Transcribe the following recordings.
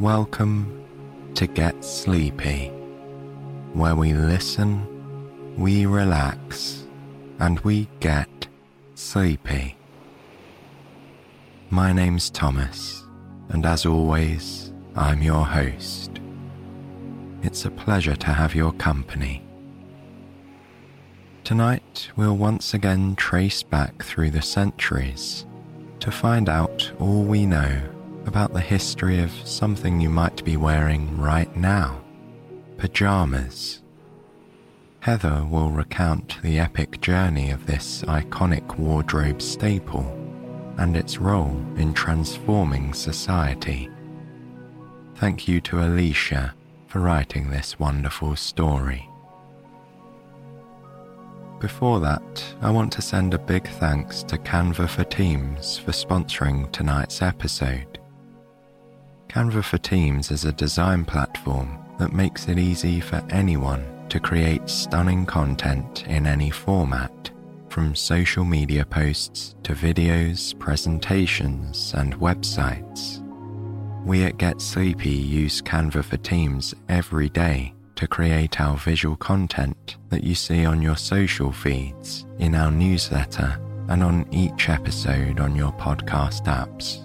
Welcome to Get Sleepy, where we listen, we relax, and we get sleepy. My name's Thomas, and as always, I'm your host. It's a pleasure to have your company. Tonight, we'll once again trace back through the centuries to find out all we know about the history of something you might be wearing right now pajamas. Heather will recount the epic journey of this iconic wardrobe staple and its role in transforming society. Thank you to Alicia for writing this wonderful story. Before that, I want to send a big thanks to Canva for Teams for sponsoring tonight's episode. Canva for Teams is a design platform that makes it easy for anyone to create stunning content in any format, from social media posts to videos, presentations, and websites. We at Get Sleepy use Canva for Teams every day to create our visual content that you see on your social feeds, in our newsletter, and on each episode on your podcast apps.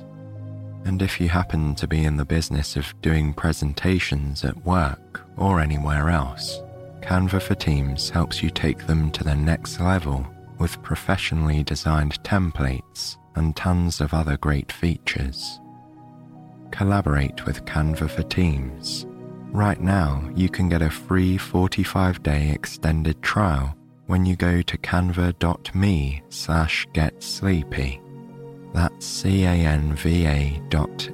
And if you happen to be in the business of doing presentations at work or anywhere else, Canva for Teams helps you take them to the next level with professionally designed templates and tons of other great features. Collaborate with Canva for Teams. Right now, you can get a free 45 day extended trial when you go to canva.me slash getsleepy. That's C-A-N-V-A dot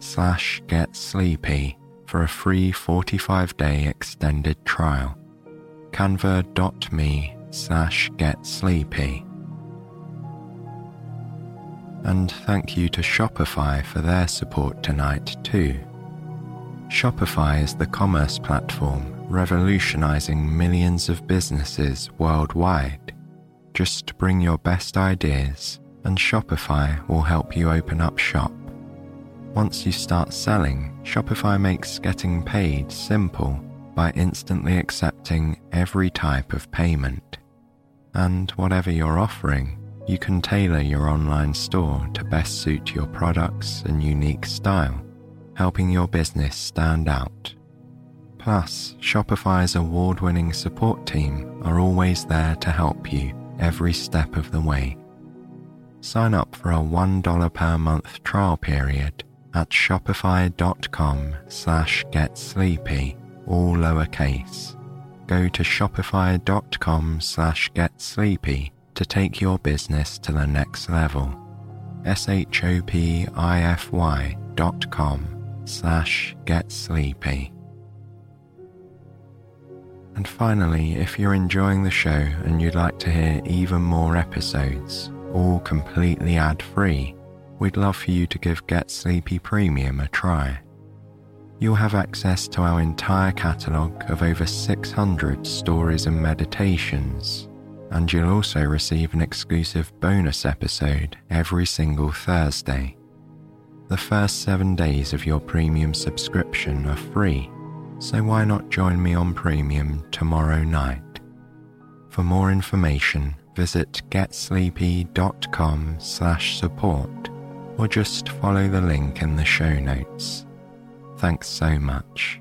slash get sleepy for a free 45 day extended trial. Canva.me slash get sleepy. And thank you to Shopify for their support tonight too. Shopify is the commerce platform revolutionizing millions of businesses worldwide. Just bring your best ideas and Shopify will help you open up shop. Once you start selling, Shopify makes getting paid simple by instantly accepting every type of payment. And whatever you're offering, you can tailor your online store to best suit your products and unique style, helping your business stand out. Plus, Shopify's award winning support team are always there to help you every step of the way sign up for a $1 per month trial period at shopify.com slash getsleepy, all lowercase. Go to shopify.com slash getsleepy to take your business to the next level. S-H-O-P-I-F-Y dot com slash getsleepy. And finally, if you're enjoying the show and you'd like to hear even more episodes, all completely ad free, we'd love for you to give Get Sleepy Premium a try. You'll have access to our entire catalogue of over 600 stories and meditations, and you'll also receive an exclusive bonus episode every single Thursday. The first seven days of your premium subscription are free, so why not join me on premium tomorrow night? For more information, visit getsleepy.com slash support or just follow the link in the show notes. Thanks so much.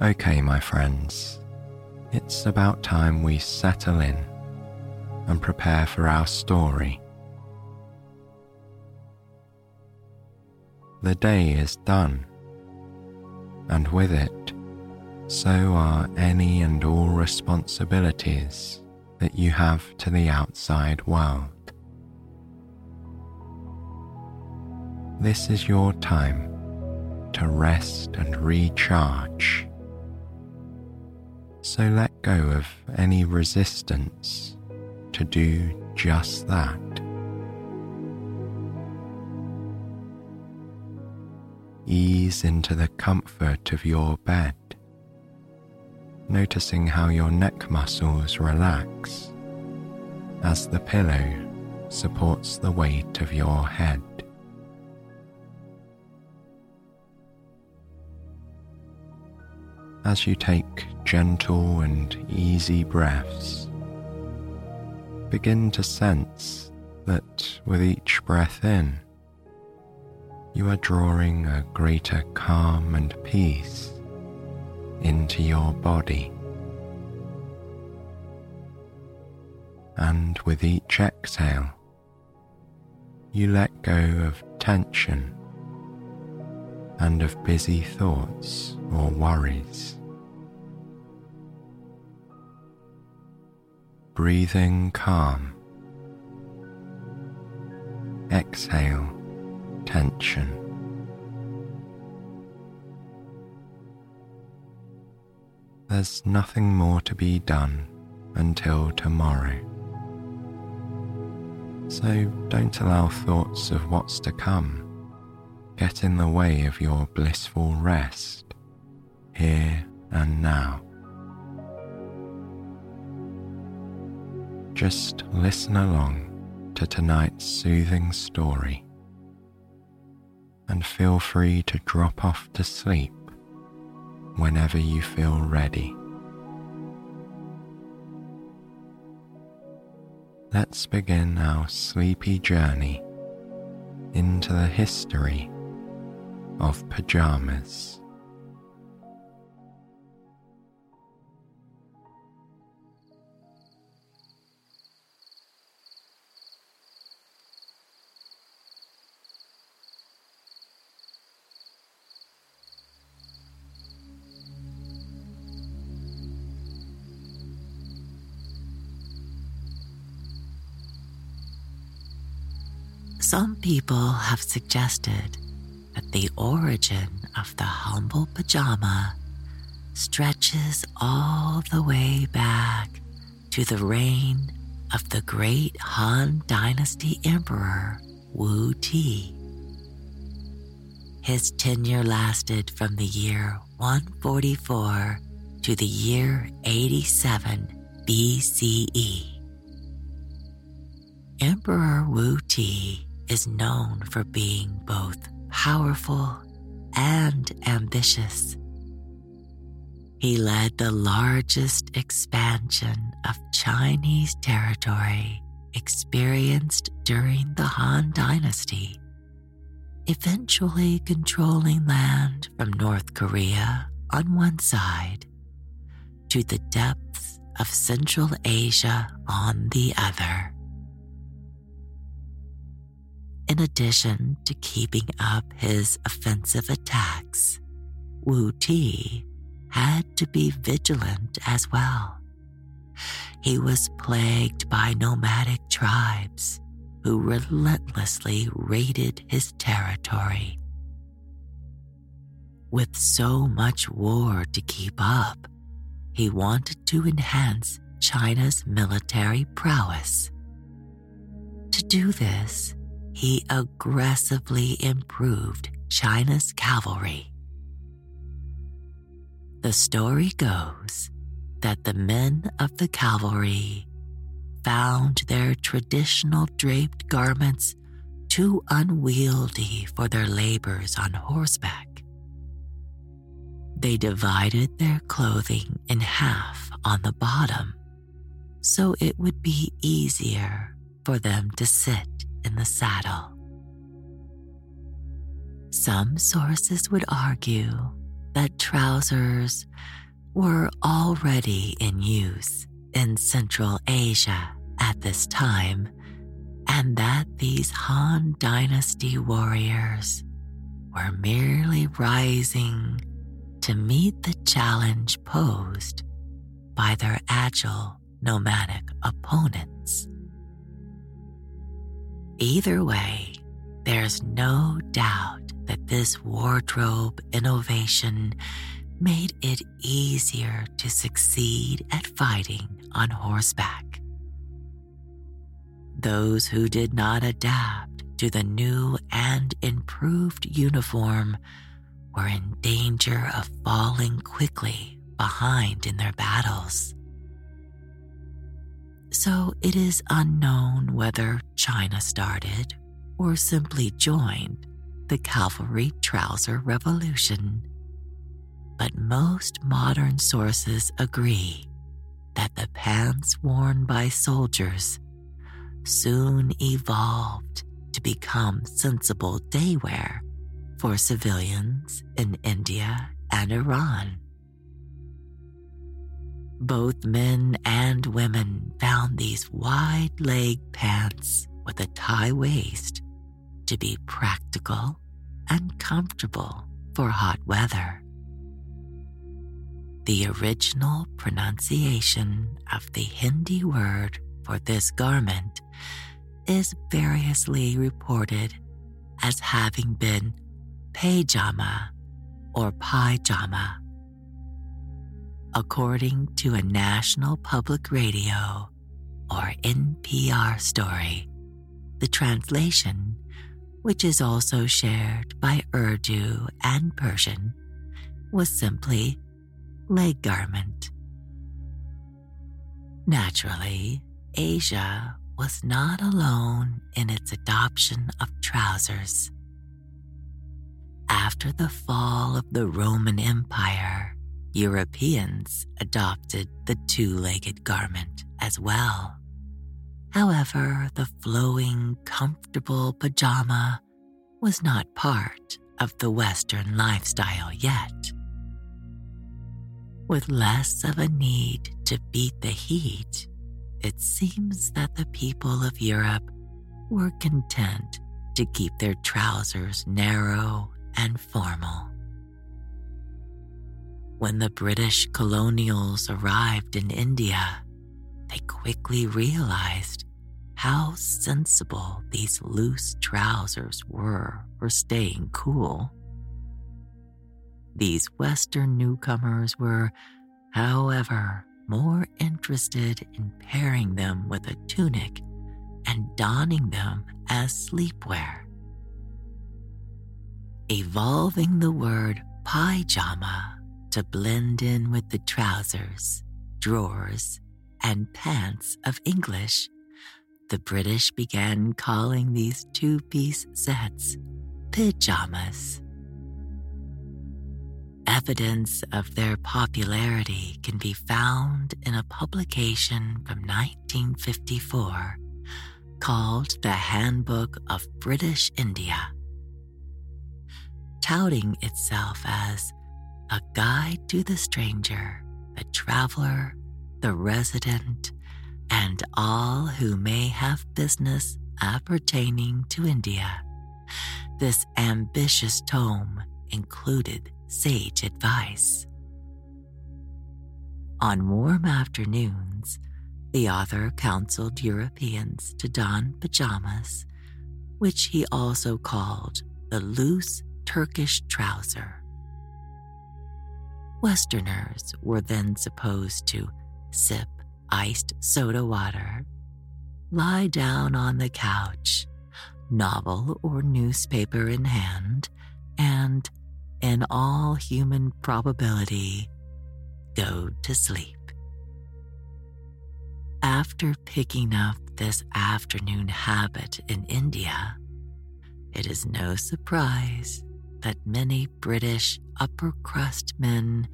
Okay, my friends, it's about time we settle in and prepare for our story. The day is done, and with it, so are any and all responsibilities that you have to the outside world. This is your time to rest and recharge. So let go of any resistance to do just that. Ease into the comfort of your bed noticing how your neck muscles relax as the pillow supports the weight of your head. As you take gentle and easy breaths, begin to sense that with each breath in, you are drawing a greater calm and peace into your body. And with each exhale, you let go of tension and of busy thoughts or worries. Breathing calm. Exhale tension. There's nothing more to be done until tomorrow. So don't allow thoughts of what's to come get in the way of your blissful rest here and now. Just listen along to tonight's soothing story and feel free to drop off to sleep whenever you feel ready. Let's begin our sleepy journey into the history of pajamas. Some people have suggested that the origin of the humble pajama stretches all the way back to the reign of the great Han Dynasty Emperor Wu Ti. His tenure lasted from the year 144 to the year 87 BCE. Emperor Wu Ti is known for being both powerful and ambitious. He led the largest expansion of Chinese territory experienced during the Han Dynasty, eventually controlling land from North Korea on one side to the depths of Central Asia on the other in addition to keeping up his offensive attacks, Wu Ti had to be vigilant as well. He was plagued by nomadic tribes who relentlessly raided his territory. With so much war to keep up, he wanted to enhance China's military prowess. To do this, he aggressively improved China's cavalry. The story goes that the men of the cavalry found their traditional draped garments too unwieldy for their labors on horseback. They divided their clothing in half on the bottom so it would be easier for them to sit in the saddle. Some sources would argue that trousers were already in use in Central Asia at this time, and that these Han Dynasty warriors were merely rising to meet the challenge posed by their agile nomadic opponents. Either way, there's no doubt that this wardrobe innovation made it easier to succeed at fighting on horseback. Those who did not adapt to the new and improved uniform were in danger of falling quickly behind in their battles so it is unknown whether China started or simply joined the cavalry trouser revolution. but most modern sources agree that the pants worn by soldiers soon evolved to become sensible daywear for civilians in India and Iran. Both men and women found these wide leg pants with a tie waist to be practical and comfortable for hot weather. The original pronunciation of the Hindi word for this garment is variously reported as having been pajama or pajama. According to a national public radio or NPR story, the translation, which is also shared by Urdu and Persian, was simply leg garment. Naturally, Asia was not alone in its adoption of trousers. After the fall of the Roman Empire, Europeans adopted the two legged garment as well. However, the flowing, comfortable pajama was not part of the Western lifestyle yet with less of a need to beat the heat, it seems that the people of Europe were content to keep their trousers narrow and formal. When the British colonials arrived in India, they quickly realized how sensible these loose trousers were for staying cool. These Western newcomers were, however, more interested in pairing them with a tunic and donning them as sleepwear. Evolving the word pajama to blend in with the trousers, drawers, and pants of English, the British began calling these two piece sets pajamas. Evidence of their popularity can be found in a publication from 1954 called The Handbook of British India. Touting itself as a guide to the stranger, the traveler, the resident, and all who may have business appertaining to India. This ambitious tome included sage advice. On warm afternoons, the author counseled Europeans to don pajamas, which he also called the loose Turkish trouser. Westerners were then supposed to sip iced soda water, lie down on the couch, novel or newspaper in hand, and in all human probability, go to sleep. After picking up this afternoon habit in India, it is no surprise that many British upper crust men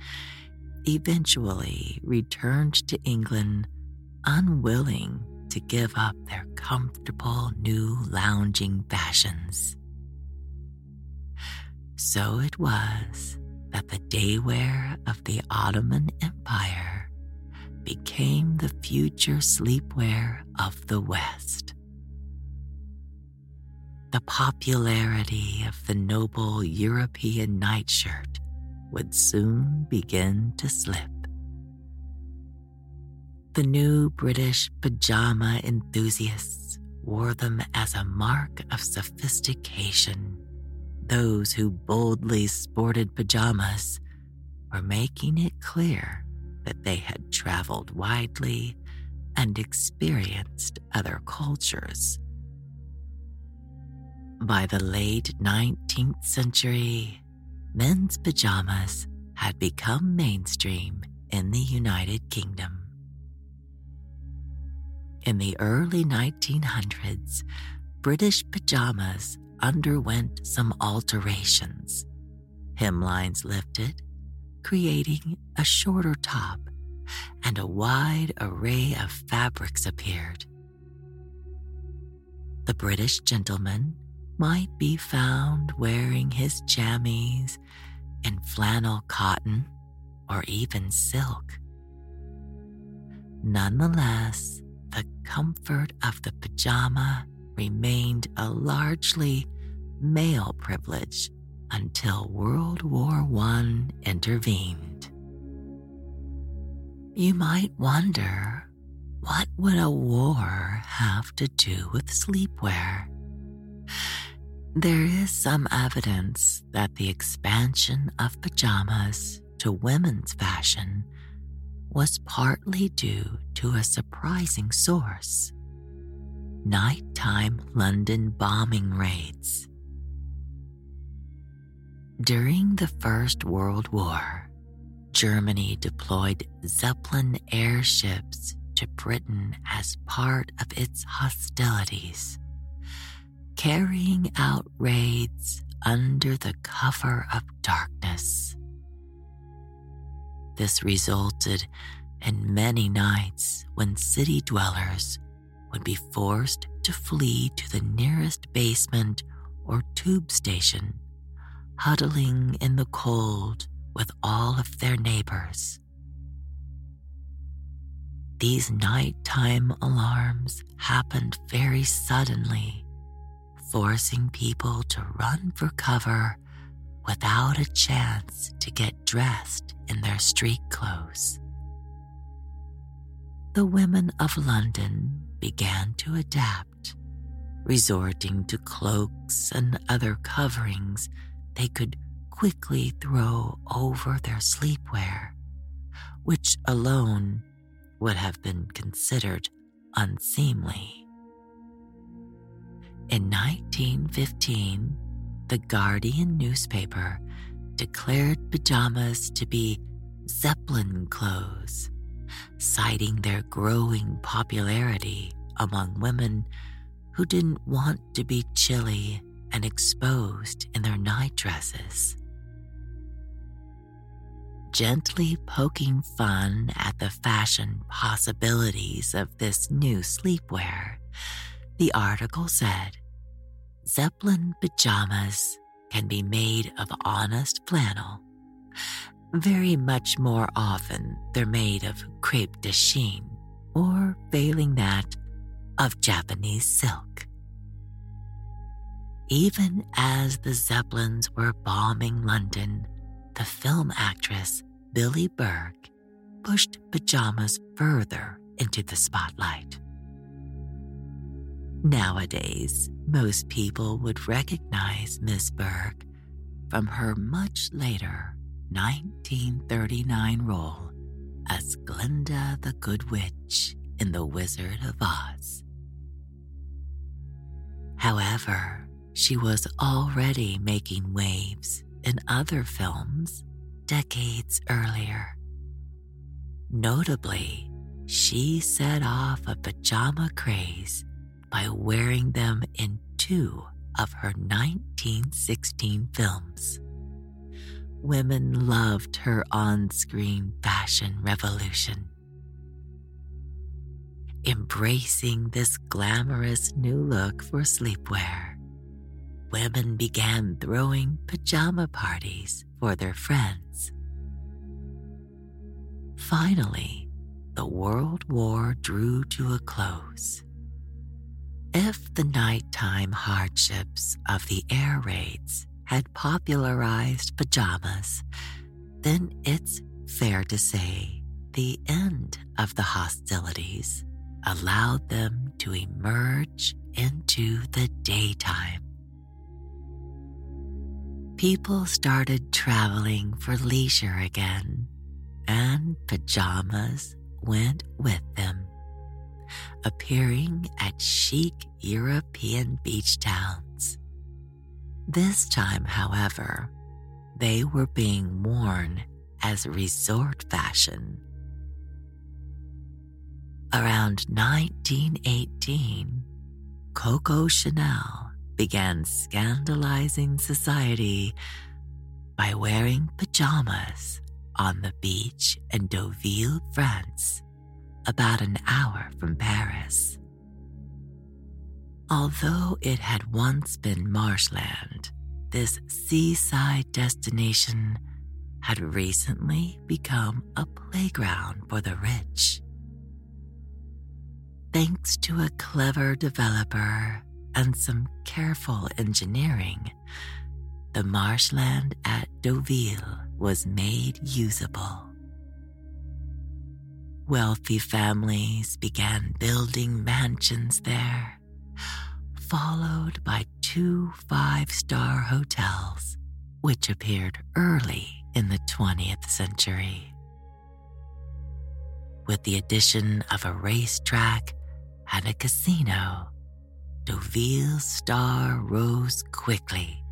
eventually returned to England unwilling to give up their comfortable new lounging fashions. So it was that the daywear of the Ottoman Empire became the future sleepwear of the West. The popularity of the noble European nightshirt would soon begin to slip. The new British pajama enthusiasts wore them as a mark of sophistication those who boldly sported pajamas were making it clear that they had traveled widely and experienced other cultures. By the late 19th century, men's pajamas had become mainstream in the United Kingdom. In the early 1900s, British pajamas underwent some alterations. Hemlines lifted, creating a shorter top, and a wide array of fabrics appeared. The British gentleman might be found wearing his jammies in flannel cotton or even silk. Nonetheless, the comfort of the pajama remained a largely male privilege until World War I intervened. You might wonder what would a war have to do with sleepwear? There is some evidence that the expansion of pajamas to women's fashion was partly due to a surprising source nighttime London bombing raids. During the First World War, Germany deployed Zeppelin airships to Britain as part of its hostilities, carrying out raids under the cover of darkness. This resulted in many nights when city dwellers would be forced to flee to the nearest basement or tube station, huddling in the cold with all of their neighbors. These nighttime alarms happened very suddenly, forcing people to run for cover without a chance to get dressed in their street clothes. The women of London began to adapt, resorting to cloaks and other coverings they could quickly throw over their sleepwear, which alone would have been considered unseemly. In 1915, the Guardian newspaper declared pajamas to be Zeppelin clothes, citing their growing popularity among women who didn't want to be chilly and exposed in their night dresses gently poking fun at the fashion possibilities of this new sleepwear, the article said Zeppelin pajamas can be made of honest flannel. Very much more often, they're made of crepe de chine, or failing that, of Japanese silk. Even as the Zeppelins were bombing London, the film actress Billie Burke pushed pajamas further into the spotlight. Nowadays, most people would recognize Miss Burke from her much later 1939 role as Glinda the Good Witch in The Wizard of Oz. However, she was already making waves in other films decades earlier. Notably, she set off a pajama craze by wearing them in two of her 1916 films. Women loved her on screen fashion revolution. Embracing this glamorous new look for sleepwear, women began throwing pajama parties for their friends. Finally, the World War drew to a close. If the nighttime hardships of the air raids had popularized pajamas, then it's fair to say the end of the hostilities allowed them to emerge into the daytime. People started traveling for leisure again, and pajamas went with them, appearing at chic European beach towns. This time, however, they were being worn as resort fashion. Around 1918, Coco Chanel began scandalizing society by wearing pajamas on the beach in Deauville, France, about an hour from Paris. Although it had once been marshland, this seaside destination had recently become a playground for the rich. Thanks to a clever developer and some careful engineering, the marshland at Deauville was made usable. Wealthy families began building mansions there followed by two five star hotels, which appeared early in the 20th century. With the addition of a racetrack and a casino, Deauville's star rose quickly.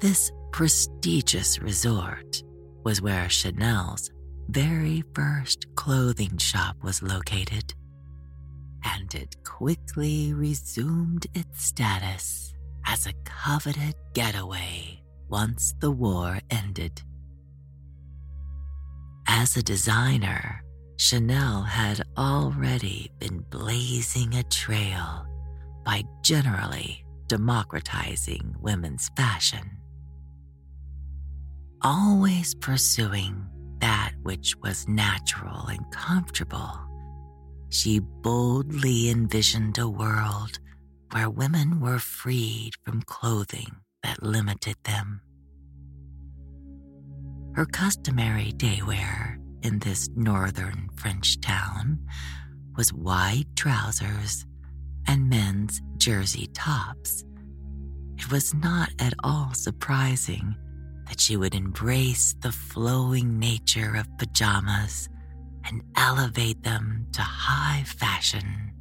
This prestigious resort was where Chanel's very first clothing shop was located and it quickly resumed its status as a coveted getaway once the war ended. As a designer, Chanel had already been blazing a trail by generally democratizing women's fashion. Always pursuing that which was natural and comfortable she boldly envisioned a world where women were freed from clothing that limited them. Her customary day wear in this northern French town was wide trousers and men's jersey tops. It was not at all surprising that she would embrace the flowing nature of pajamas and elevate them to high fashion.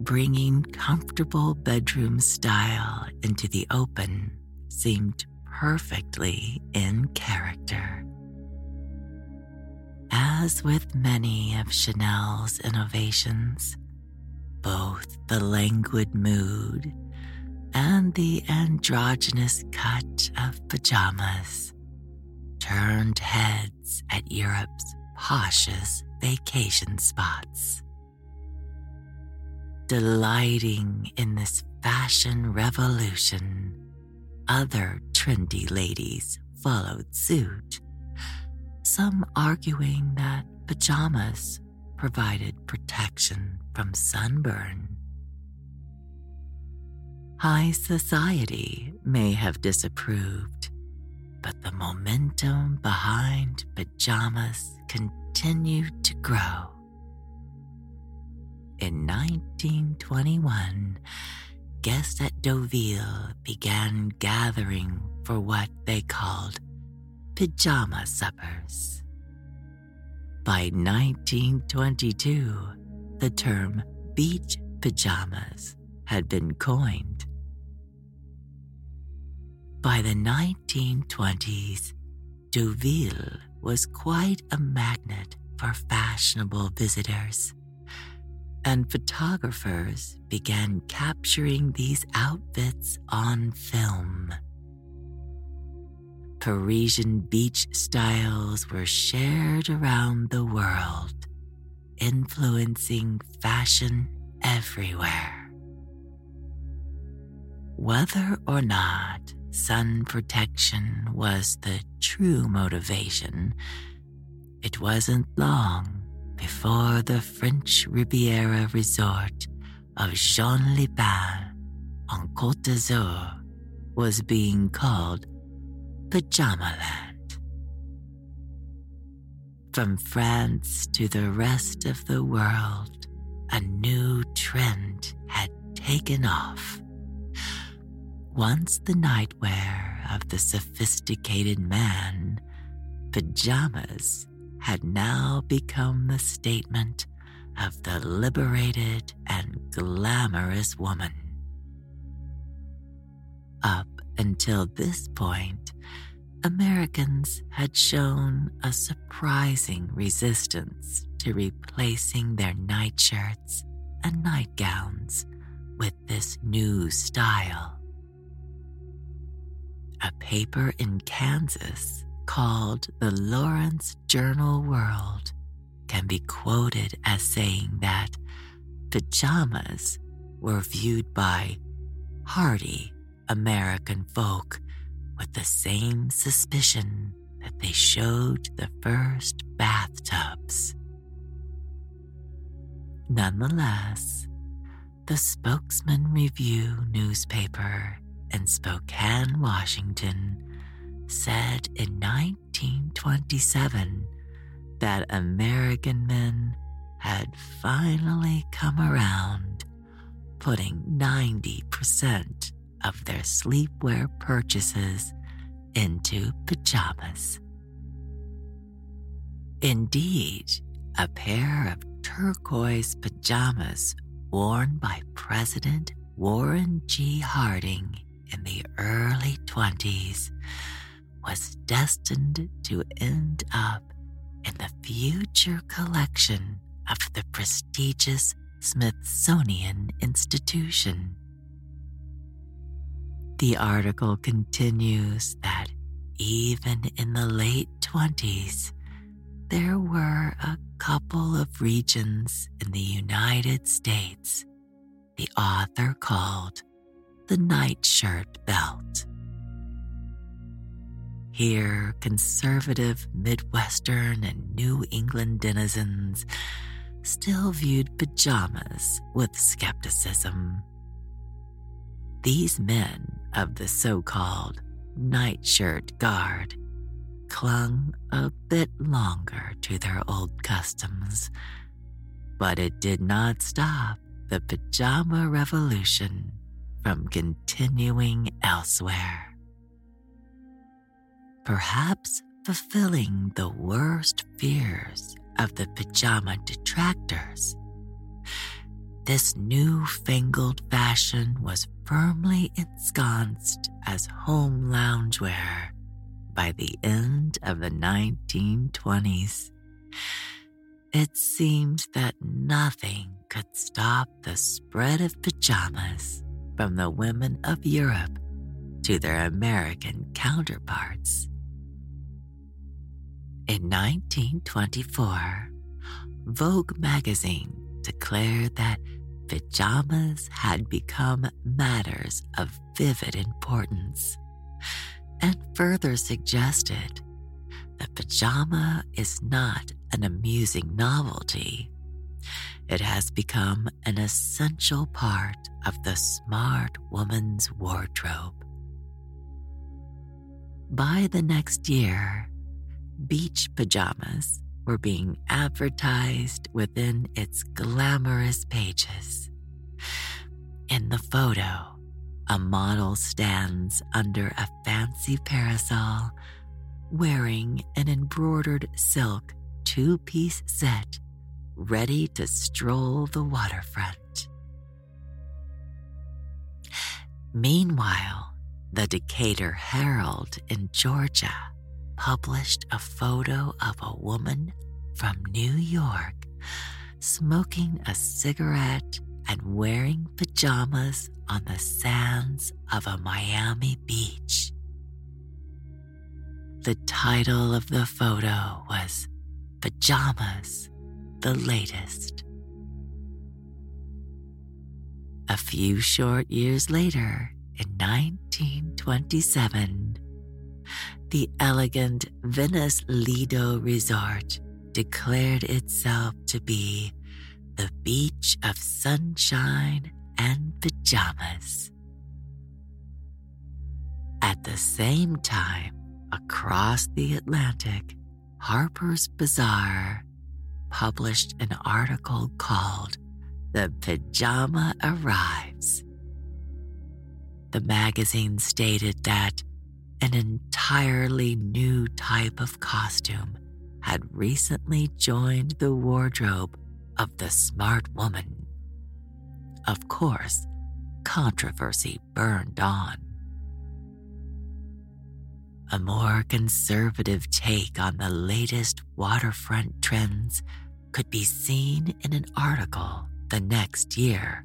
Bringing comfortable bedroom style into the open seemed perfectly in character. As with many of Chanel's innovations, both the languid mood and the androgynous cut of pajamas turned heads at Europe's poshest vacation spots. Delighting in this fashion revolution, other trendy ladies followed suit, some arguing that pajamas provided protection from sunburn. High society may have disapproved but the momentum behind pajamas continued to grow. In 1921, guests at Deauville began gathering for what they called pajama suppers. By 1922, the term beach pajamas had been coined. By the 1920s, Deauville was quite a magnet for fashionable visitors, and photographers began capturing these outfits on film. Parisian beach styles were shared around the world, influencing fashion everywhere. Whether or not sun protection was the true motivation, it wasn't long before the French Riviera resort of Jean Lipin on Côte d'Azur was being called Pajama Land. From France to the rest of the world, a new trend had taken off once the nightwear of the sophisticated man, pajamas had now become the statement of the liberated and glamorous woman. Up until this point, Americans had shown a surprising resistance to replacing their nightshirts and nightgowns with this new style. A paper in Kansas called the Lawrence Journal World can be quoted as saying that pajamas were viewed by hardy American folk with the same suspicion that they showed the first bathtubs. Nonetheless, the Spokesman Review newspaper in Spokane, Washington, said in 1927 that American men had finally come around, putting 90% of their sleepwear purchases into pajamas. Indeed, a pair of turquoise pajamas worn by President Warren G. Harding in the early 20s was destined to end up in the future collection of the prestigious Smithsonian Institution. The article continues that even in the late 20s, there were a couple of regions in the United States the author called the nightshirt belt. Here, conservative Midwestern and New England denizens still viewed pajamas with skepticism. These men of the so called nightshirt guard clung a bit longer to their old customs, but it did not stop the pajama revolution from continuing elsewhere. Perhaps fulfilling the worst fears of the pajama detractors. This newfangled fashion was firmly ensconced as home loungewear by the end of the 1920s. It seemed that nothing could stop the spread of pajamas from the women of Europe to their American counterparts. In 1924, Vogue magazine declared that pajamas had become matters of vivid importance and further suggested the pajama is not an amusing novelty. It has become an essential part of the smart woman's wardrobe. By the next year, beach pajamas were being advertised within its glamorous pages. In the photo, a model stands under a fancy parasol wearing an embroidered silk two piece set, ready to stroll the waterfront. Meanwhile, the Decatur Herald in Georgia published a photo of a woman from New York smoking a cigarette and wearing pajamas on the sands of a Miami beach. The title of the photo was Pajamas, the Latest. A few short years later, in 1927, the elegant Venice Lido Resort declared itself to be the beach of sunshine and pajamas. At the same time, across the Atlantic, Harper's Bazaar published an article called The Pajama Arrives. The magazine stated that an entirely new type of costume had recently joined the wardrobe of the smart woman. Of course, controversy burned on. A more conservative take on the latest waterfront trends could be seen in an article the next year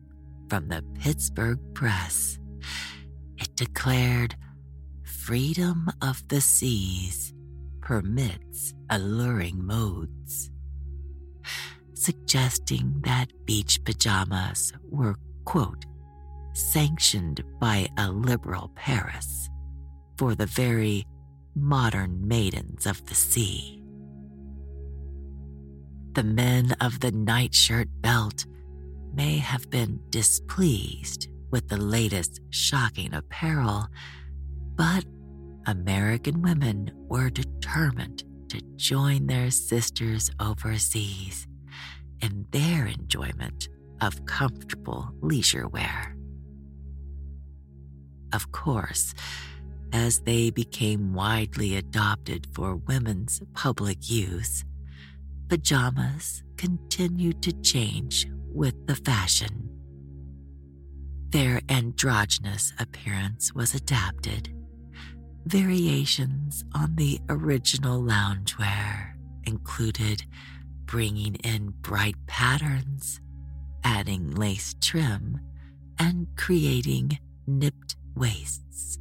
from the Pittsburgh Press. It declared freedom of the seas permits alluring modes, suggesting that beach pajamas were, quote, sanctioned by a liberal Paris for the very modern maidens of the sea. The men of the nightshirt belt may have been displeased with the latest shocking apparel, but American women were determined to join their sisters overseas in their enjoyment of comfortable leisure wear. Of course, as they became widely adopted for women's public use, pajamas continued to change with the fashion. Their androgynous appearance was adapted. Variations on the original loungewear included bringing in bright patterns, adding lace trim, and creating nipped waists.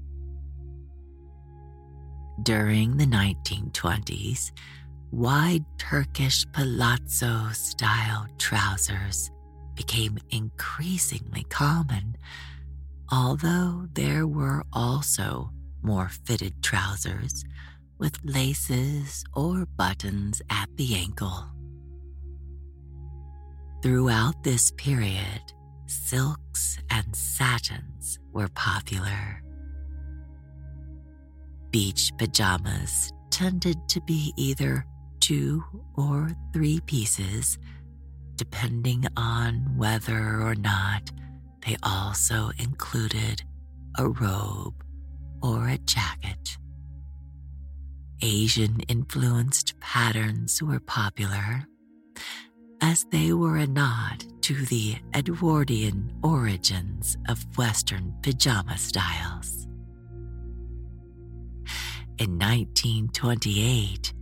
During the 1920s, wide Turkish palazzo style trousers became increasingly common, although there were also more fitted trousers with laces or buttons at the ankle. Throughout this period, silks and satins were popular. Beach pajamas tended to be either two or three pieces, depending on whether or not they also included a robe or a jacket. Asian influenced patterns were popular, as they were a nod to the Edwardian origins of Western pajama styles. In 1928,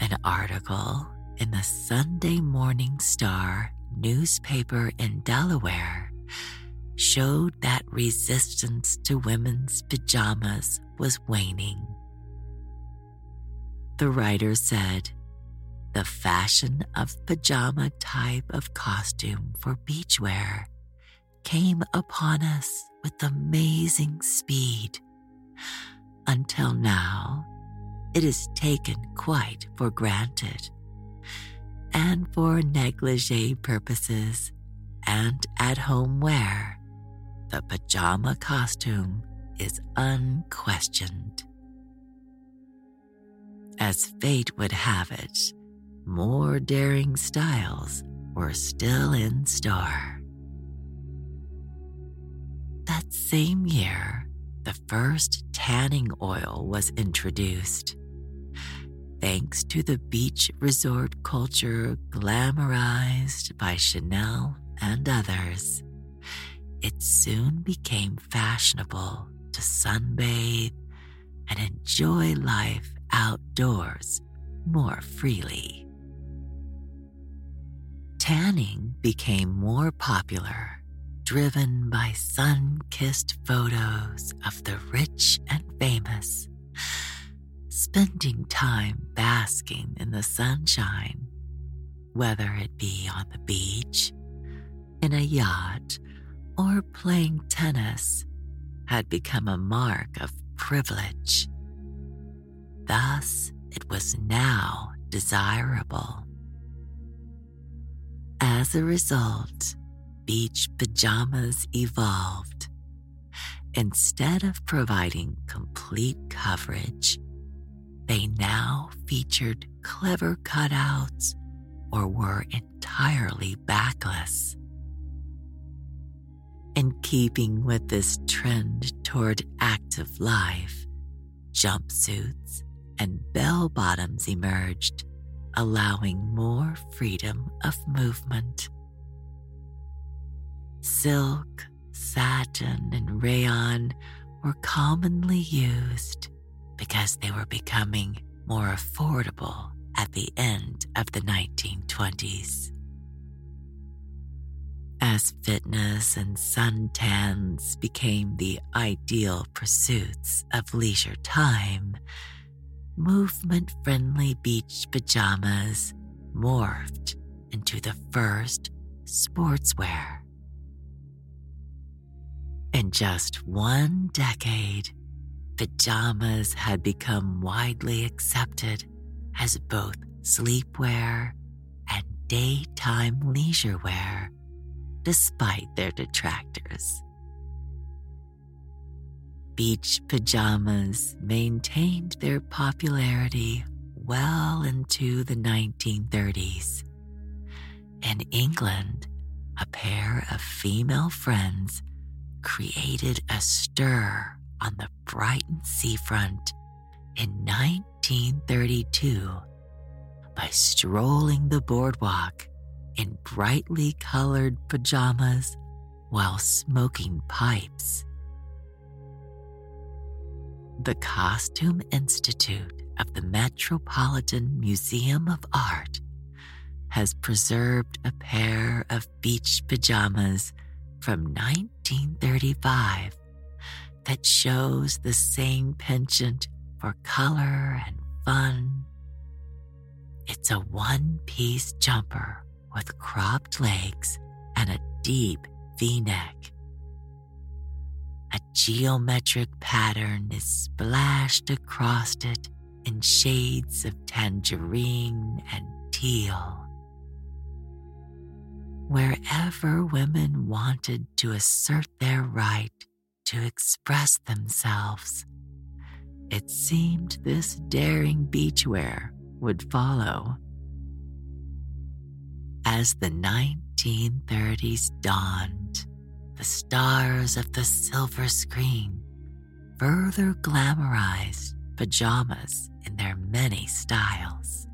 an article in the Sunday Morning Star newspaper in Delaware showed that resistance to women's pajamas was waning. The writer said, the fashion of pajama type of costume for beachwear came upon us with amazing speed. Until now, it is taken quite for granted. And for negligee purposes and at home wear, the pajama costume is unquestioned. As fate would have it, more daring styles were still in store. That same year, the first tanning oil was introduced. Thanks to the beach resort culture glamorized by Chanel and others, it soon became fashionable to sunbathe and enjoy life outdoors more freely. Tanning became more popular, driven by sun kissed photos of the rich and famous, spending time basking in the sunshine, whether it be on the beach, in a yacht, or playing tennis, had become a mark of privilege. Thus, it was now desirable as a result, beach pajamas evolved. Instead of providing complete coverage, they now featured clever cutouts or were entirely backless. In keeping with this trend toward active life, jumpsuits and bell bottoms emerged allowing more freedom of movement. Silk, satin, and rayon were commonly used because they were becoming more affordable at the end of the 1920s. As fitness and suntans became the ideal pursuits of leisure time, movement friendly beach pajamas morphed into the first sportswear. In just one decade, pajamas had become widely accepted as both sleepwear and daytime leisure wear, despite their detractors. Beach pajamas maintained their popularity well into the 1930s. In England, a pair of female friends created a stir on the Brighton seafront in 1932 by strolling the boardwalk in brightly colored pajamas while smoking pipes. The Costume Institute of the Metropolitan Museum of Art has preserved a pair of beach pajamas from 1935 that shows the same penchant for color and fun. It's a one piece jumper with cropped legs and a deep v neck. A geometric pattern is splashed across it in shades of tangerine and teal. Wherever women wanted to assert their right to express themselves, it seemed this daring beachwear would follow. As the 1930s dawned, the stars of the silver screen further glamorized pajamas in their many styles.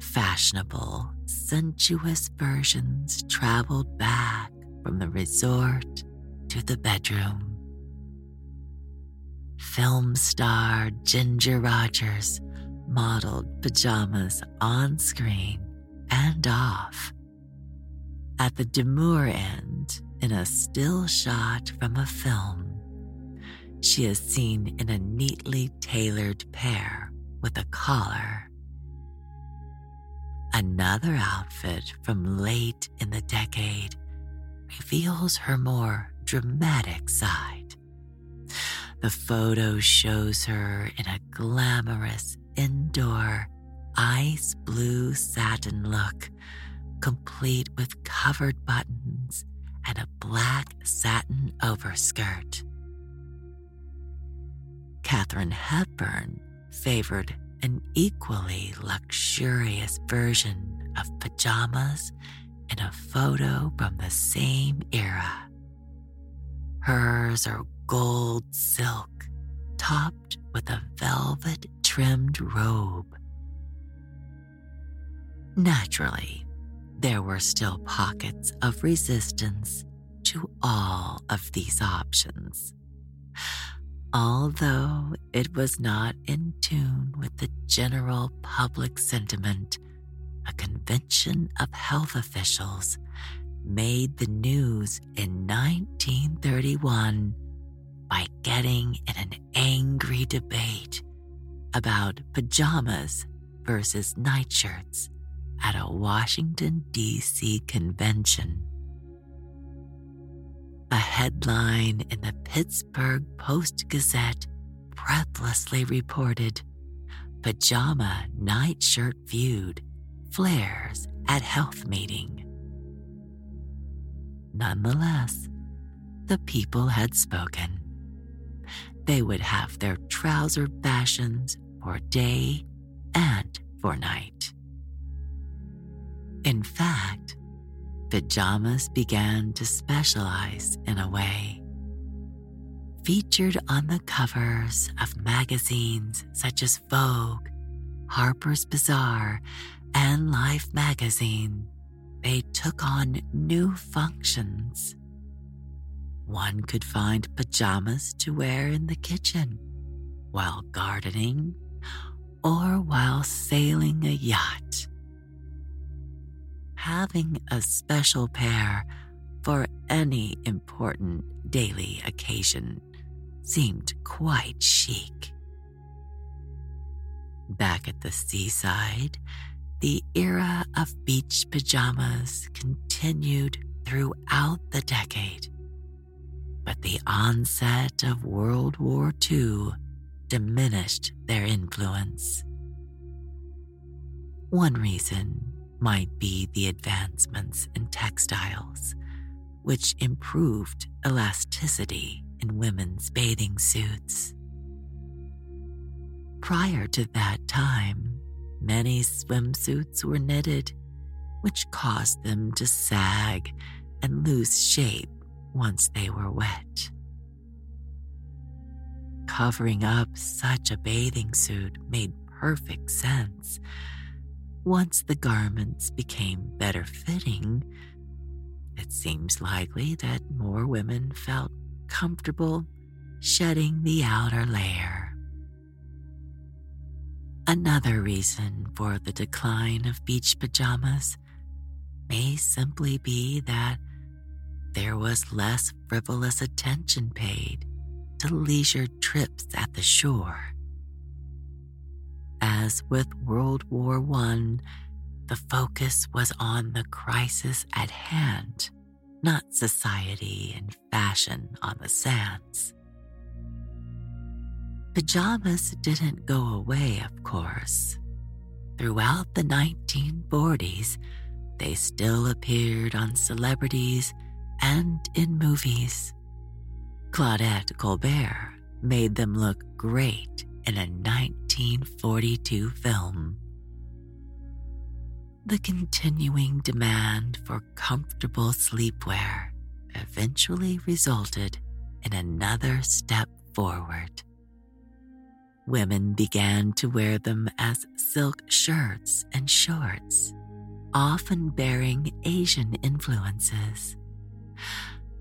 Fashionable, sensuous versions traveled back from the resort to the bedroom. Film star Ginger Rogers modeled pajamas on screen and off. At the demure end, in a still shot from a film, she is seen in a neatly tailored pair with a collar. Another outfit from late in the decade reveals her more dramatic side. The photo shows her in a glamorous indoor ice blue satin look, complete with covered buttons and a black satin overskirt. Katharine Hepburn favored an equally luxurious version of pajamas in a photo from the same era. Hers are gold silk, topped with a velvet trimmed robe. Naturally, there were still pockets of resistance to all of these options. Although it was not in tune with the general public sentiment, a convention of health officials made the news in 1931 by getting in an angry debate about pajamas versus nightshirts at a Washington, D.C. convention. A headline in the Pittsburgh Post Gazette breathlessly reported Pajama Nightshirt Feud Flares at Health Meeting. Nonetheless, the people had spoken. They would have their trouser fashions for day and for night. In fact, pajamas began to specialize in a way. Featured on the covers of magazines such as Vogue, Harper's Bazaar, and Life magazine, they took on new functions. One could find pajamas to wear in the kitchen, while gardening, or while sailing a yacht having a special pair for any important daily occasion seemed quite chic. Back at the seaside, the era of beach pajamas continued throughout the decade. But the onset of World War II diminished their influence. One reason might be the advancements in textiles, which improved elasticity in women's bathing suits. Prior to that time, many swimsuits were knitted, which caused them to sag and lose shape once they were wet. Covering up such a bathing suit made perfect sense. Once the garments became better fitting, it seems likely that more women felt comfortable shedding the outer layer. Another reason for the decline of beach pajamas may simply be that there was less frivolous attention paid to leisure trips at the shore. As with World War I, the focus was on the crisis at hand, not society and fashion on the sands. Pajamas didn't go away, of course. Throughout the 1940s, they still appeared on celebrities and in movies. Claudette Colbert made them look great in a 1942 film. The continuing demand for comfortable sleepwear eventually resulted in another step forward. Women began to wear them as silk shirts and shorts, often bearing Asian influences.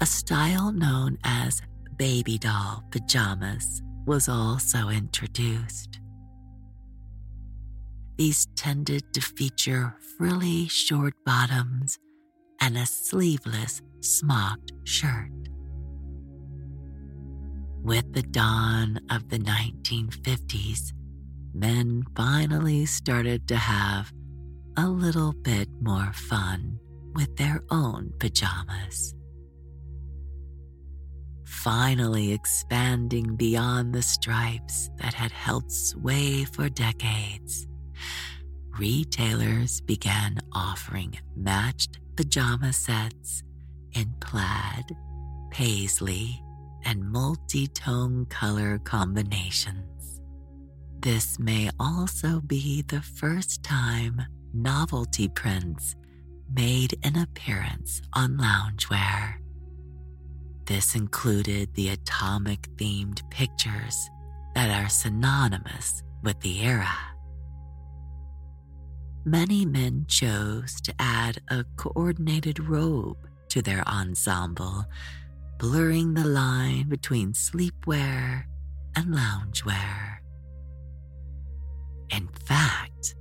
A style known as baby doll pajamas was also introduced. These tended to feature frilly short bottoms and a sleeveless smocked shirt. With the dawn of the 1950s, men finally started to have a little bit more fun with their own pajamas. Finally expanding beyond the stripes that had held sway for decades, retailers began offering matched pajama sets in plaid, paisley, and multi tone color combinations. This may also be the first time novelty prints made an appearance on loungewear. This included the atomic themed pictures that are synonymous with the era. Many men chose to add a coordinated robe to their ensemble, blurring the line between sleepwear and loungewear. In fact,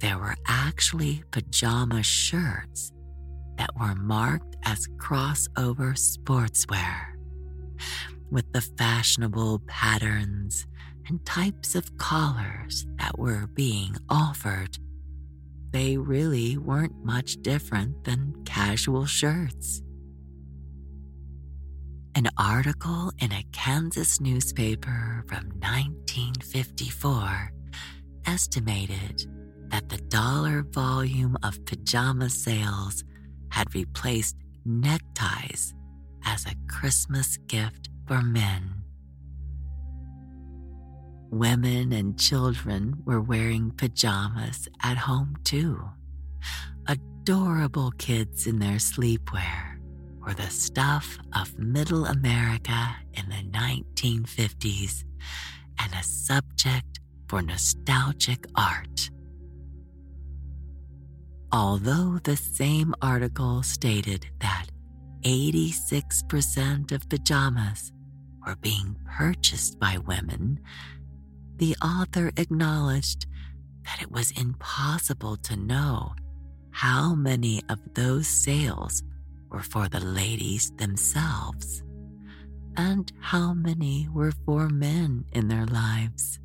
there were actually pajama shirts that were marked as crossover sportswear, with the fashionable patterns and types of collars that were being offered. They really weren't much different than casual shirts. An article in a Kansas newspaper from 1954 estimated that the dollar volume of pajama sales had replaced neckties as a Christmas gift for men. Women and children were wearing pajamas at home too. Adorable kids in their sleepwear were the stuff of middle America in the 1950s and a subject for nostalgic art. Although the same article stated that 86% of pajamas were being purchased by women, the author acknowledged that it was impossible to know how many of those sales were for the ladies themselves? And how many were for men in their lives?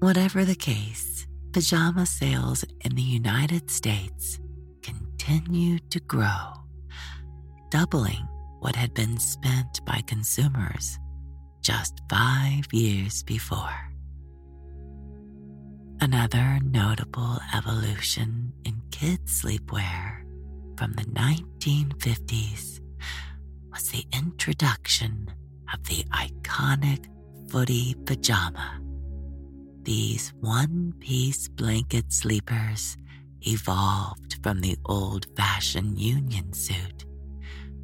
Whatever the case, pajama sales in the United States continued to grow, doubling what had been spent by consumers just five years before. Another notable evolution in kids' sleepwear from the 1950s was the introduction of the iconic footy pajama. These one piece blanket sleepers evolved from the old fashioned union suit,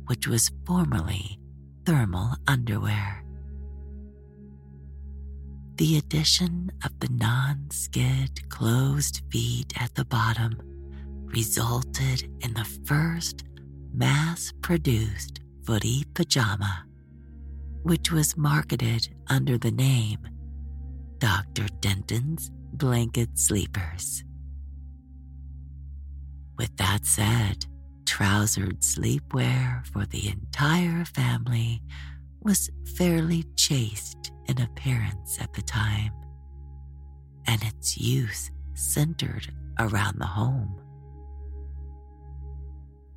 which was formerly thermal underwear. The addition of the non skid closed feet at the bottom resulted in the first mass produced footy pajama, which was marketed under the name Dr. Denton's Blanket Sleepers. With that said, trousered sleepwear for the entire family was fairly chaste in appearance at the time, and its use centered around the home.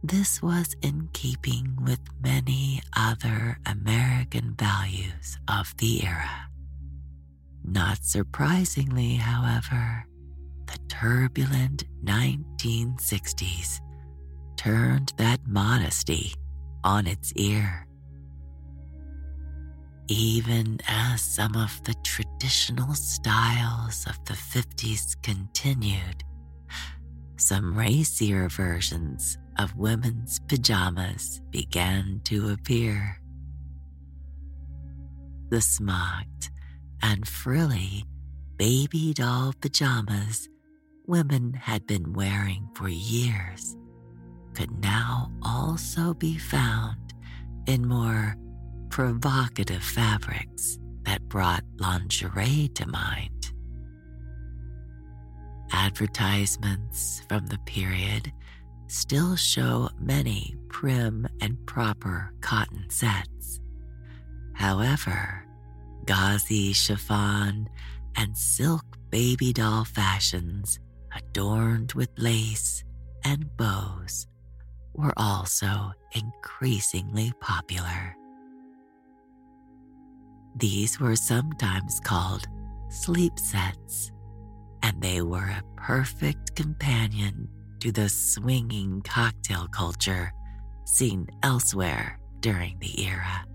This was in keeping with many other American values of the era. Not surprisingly, however, the turbulent 1960s turned that modesty on its ear. Even as some of the traditional styles of the 50s continued, some racier versions of women's pajamas began to appear. The smocked and frilly baby doll pajamas women had been wearing for years could now also be found in more provocative fabrics that brought lingerie to mind. Advertisements from the period still show many prim and proper cotton sets. However, gauzy chiffon and silk baby doll fashions adorned with lace and bows were also increasingly popular. These were sometimes called sleep sets, and they were a perfect companion to the swinging cocktail culture seen elsewhere during the era.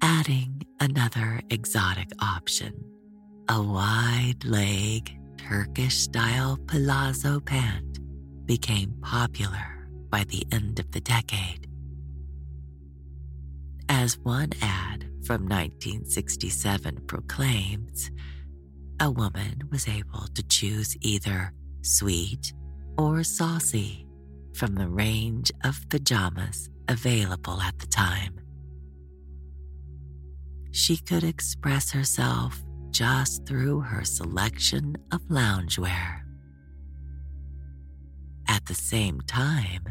Adding another exotic option, a wide leg Turkish style palazzo pant became popular by the end of the decade. As one ad from 1967 proclaims, a woman was able to choose either sweet or saucy from the range of pajamas available at the time. She could express herself just through her selection of loungewear. At the same time,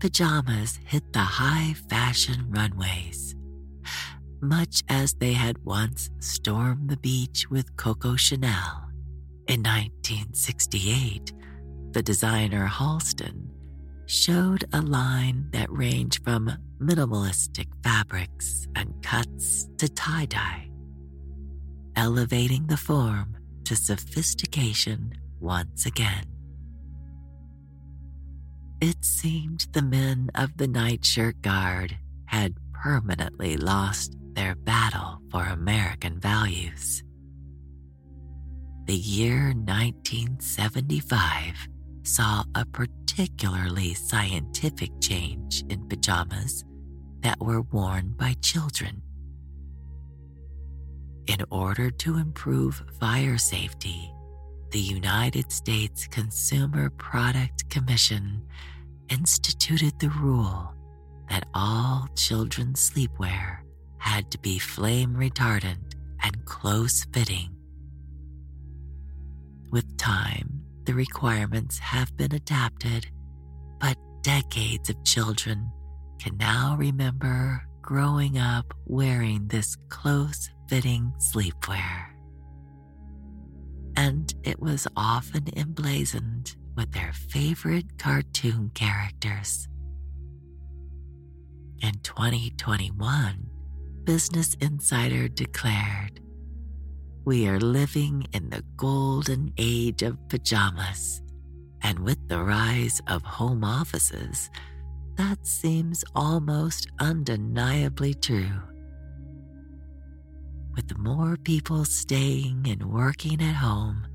pajamas hit the high fashion runways. Much as they had once stormed the beach with Coco Chanel. In 1968, the designer Halston showed a line that ranged from minimalistic fabrics and cuts to tie dye, elevating the form to sophistication once again. It seemed the men of the nightshirt guard had permanently lost their battle for American values. The year 1975 saw a particularly scientific change in pajamas that were worn by children. In order to improve fire safety, the United States Consumer Product Commission instituted the rule that all children's sleepwear had to be flame retardant and close fitting. With time, the requirements have been adapted, but decades of children can now remember growing up wearing this close fitting sleepwear. And it was often emblazoned with their favorite cartoon characters. In 2021, Business Insider declared We are living in the golden age of pajamas, and with the rise of home offices, that seems almost undeniably true. With more people staying and working at home,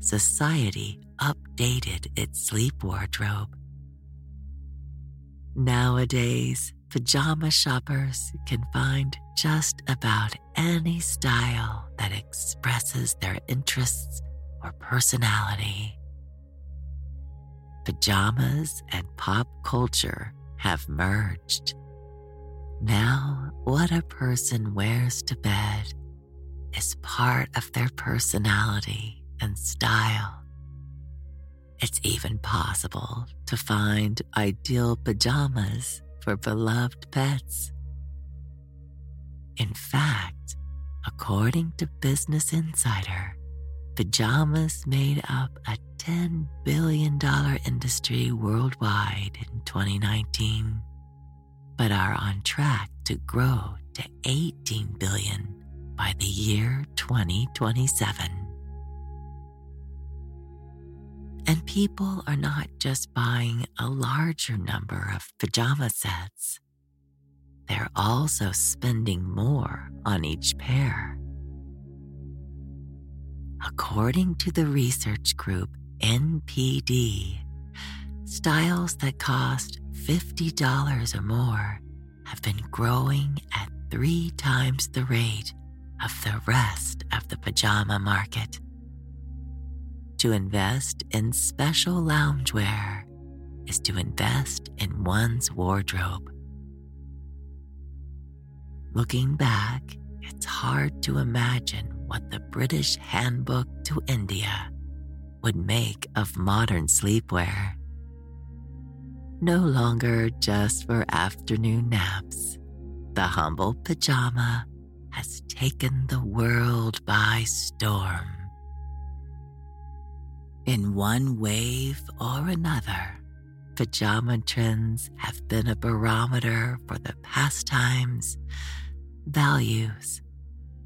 society updated its sleep wardrobe. Nowadays, pajama shoppers can find just about any style that expresses their interests or personality. Pajamas and pop culture have merged. Now, what a person wears to bed is part of their personality and style. It's even possible to find ideal pajamas for beloved pets. In fact, according to Business Insider, pajamas made up a $10 billion industry worldwide in 2019, but are on track to grow to 18 billion by the year 2027. And people are not just buying a larger number of pajama sets, they're also spending more on each pair. According to the research group NPD, styles that cost $50 or more have been growing at three times the rate of the rest of the pajama market. To invest in special loungewear is to invest in one's wardrobe. Looking back, it's hard to imagine what the British Handbook to India would make of modern sleepwear. No longer just for afternoon naps, the humble pajama has taken the world by storm. In one wave or another, pajama trends have been a barometer for the pastimes, values,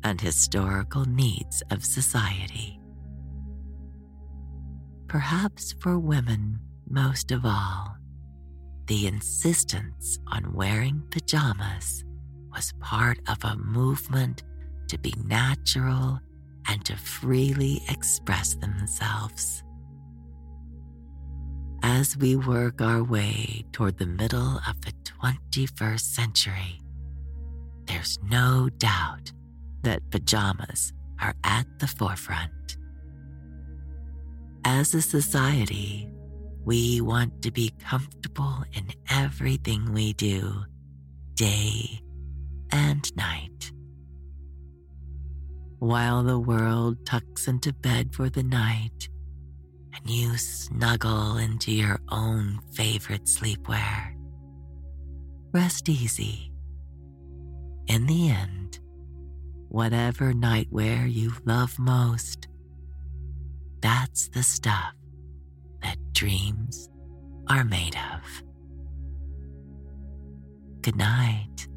and historical needs of society. Perhaps for women most of all, the insistence on wearing pajamas was part of a movement to be natural and to freely express themselves. As we work our way toward the middle of the 21st century, there's no doubt that pajamas are at the forefront. As a society, we want to be comfortable in everything we do, day and night. While the world tucks into bed for the night and you snuggle into your own favorite sleepwear, rest easy. In the end, whatever nightwear you love most, that's the stuff that dreams are made of. Good night.